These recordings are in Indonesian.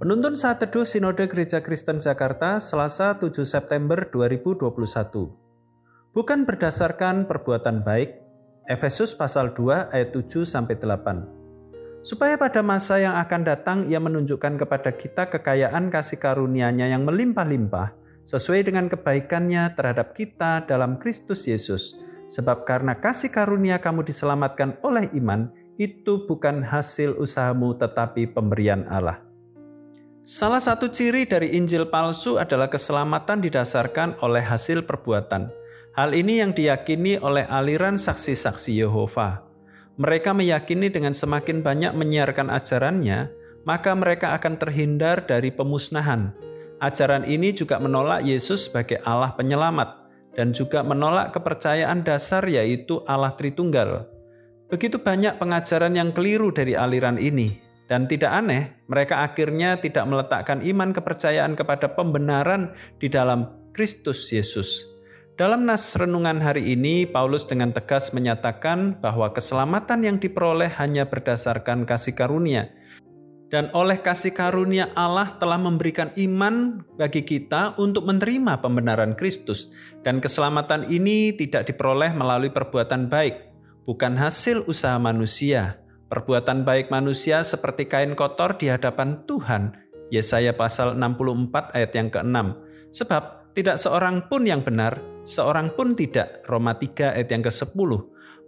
Penuntun saat teduh Sinode Gereja Kristen Jakarta Selasa 7 September 2021. Bukan berdasarkan perbuatan baik, Efesus pasal 2 ayat 7 sampai 8. Supaya pada masa yang akan datang ia menunjukkan kepada kita kekayaan kasih karunia-Nya yang melimpah-limpah sesuai dengan kebaikannya terhadap kita dalam Kristus Yesus. Sebab karena kasih karunia kamu diselamatkan oleh iman, itu bukan hasil usahamu tetapi pemberian Allah. Salah satu ciri dari Injil palsu adalah keselamatan didasarkan oleh hasil perbuatan. Hal ini yang diyakini oleh aliran saksi-saksi Yehova. Mereka meyakini dengan semakin banyak menyiarkan ajarannya, maka mereka akan terhindar dari pemusnahan. Ajaran ini juga menolak Yesus sebagai Allah penyelamat dan juga menolak kepercayaan dasar yaitu Allah Tritunggal. Begitu banyak pengajaran yang keliru dari aliran ini, dan tidak aneh, mereka akhirnya tidak meletakkan iman kepercayaan kepada pembenaran di dalam Kristus Yesus. Dalam nas renungan hari ini, Paulus dengan tegas menyatakan bahwa keselamatan yang diperoleh hanya berdasarkan kasih karunia. Dan oleh kasih karunia Allah telah memberikan iman bagi kita untuk menerima pembenaran Kristus. Dan keselamatan ini tidak diperoleh melalui perbuatan baik, bukan hasil usaha manusia, Perbuatan baik manusia seperti kain kotor di hadapan Tuhan. Yesaya pasal 64 ayat yang ke-6. Sebab tidak seorang pun yang benar, seorang pun tidak. Roma 3 ayat yang ke-10.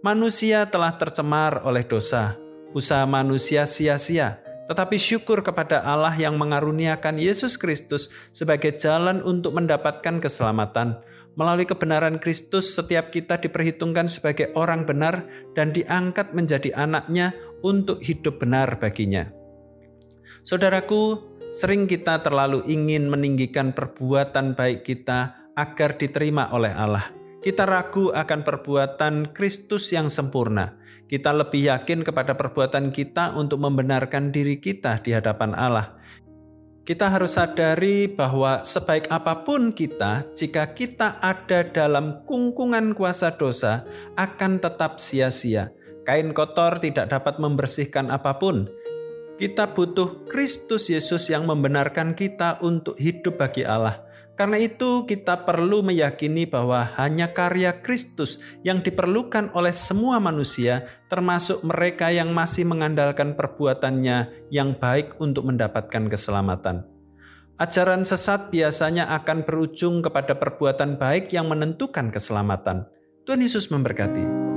Manusia telah tercemar oleh dosa. Usaha manusia sia-sia. Tetapi syukur kepada Allah yang mengaruniakan Yesus Kristus sebagai jalan untuk mendapatkan keselamatan Melalui kebenaran Kristus, setiap kita diperhitungkan sebagai orang benar dan diangkat menjadi anaknya untuk hidup benar baginya. Saudaraku, sering kita terlalu ingin meninggikan perbuatan baik kita agar diterima oleh Allah. Kita ragu akan perbuatan Kristus yang sempurna. Kita lebih yakin kepada perbuatan kita untuk membenarkan diri kita di hadapan Allah kita harus sadari bahwa sebaik apa pun kita, jika kita ada dalam kungkungan kuasa dosa, akan tetap sia-sia. Kain kotor tidak dapat membersihkan apa pun. Kita butuh Kristus Yesus yang membenarkan kita untuk hidup bagi Allah. Karena itu, kita perlu meyakini bahwa hanya karya Kristus yang diperlukan oleh semua manusia, termasuk mereka yang masih mengandalkan perbuatannya yang baik untuk mendapatkan keselamatan. Ajaran sesat biasanya akan berujung kepada perbuatan baik yang menentukan keselamatan. Tuhan Yesus memberkati.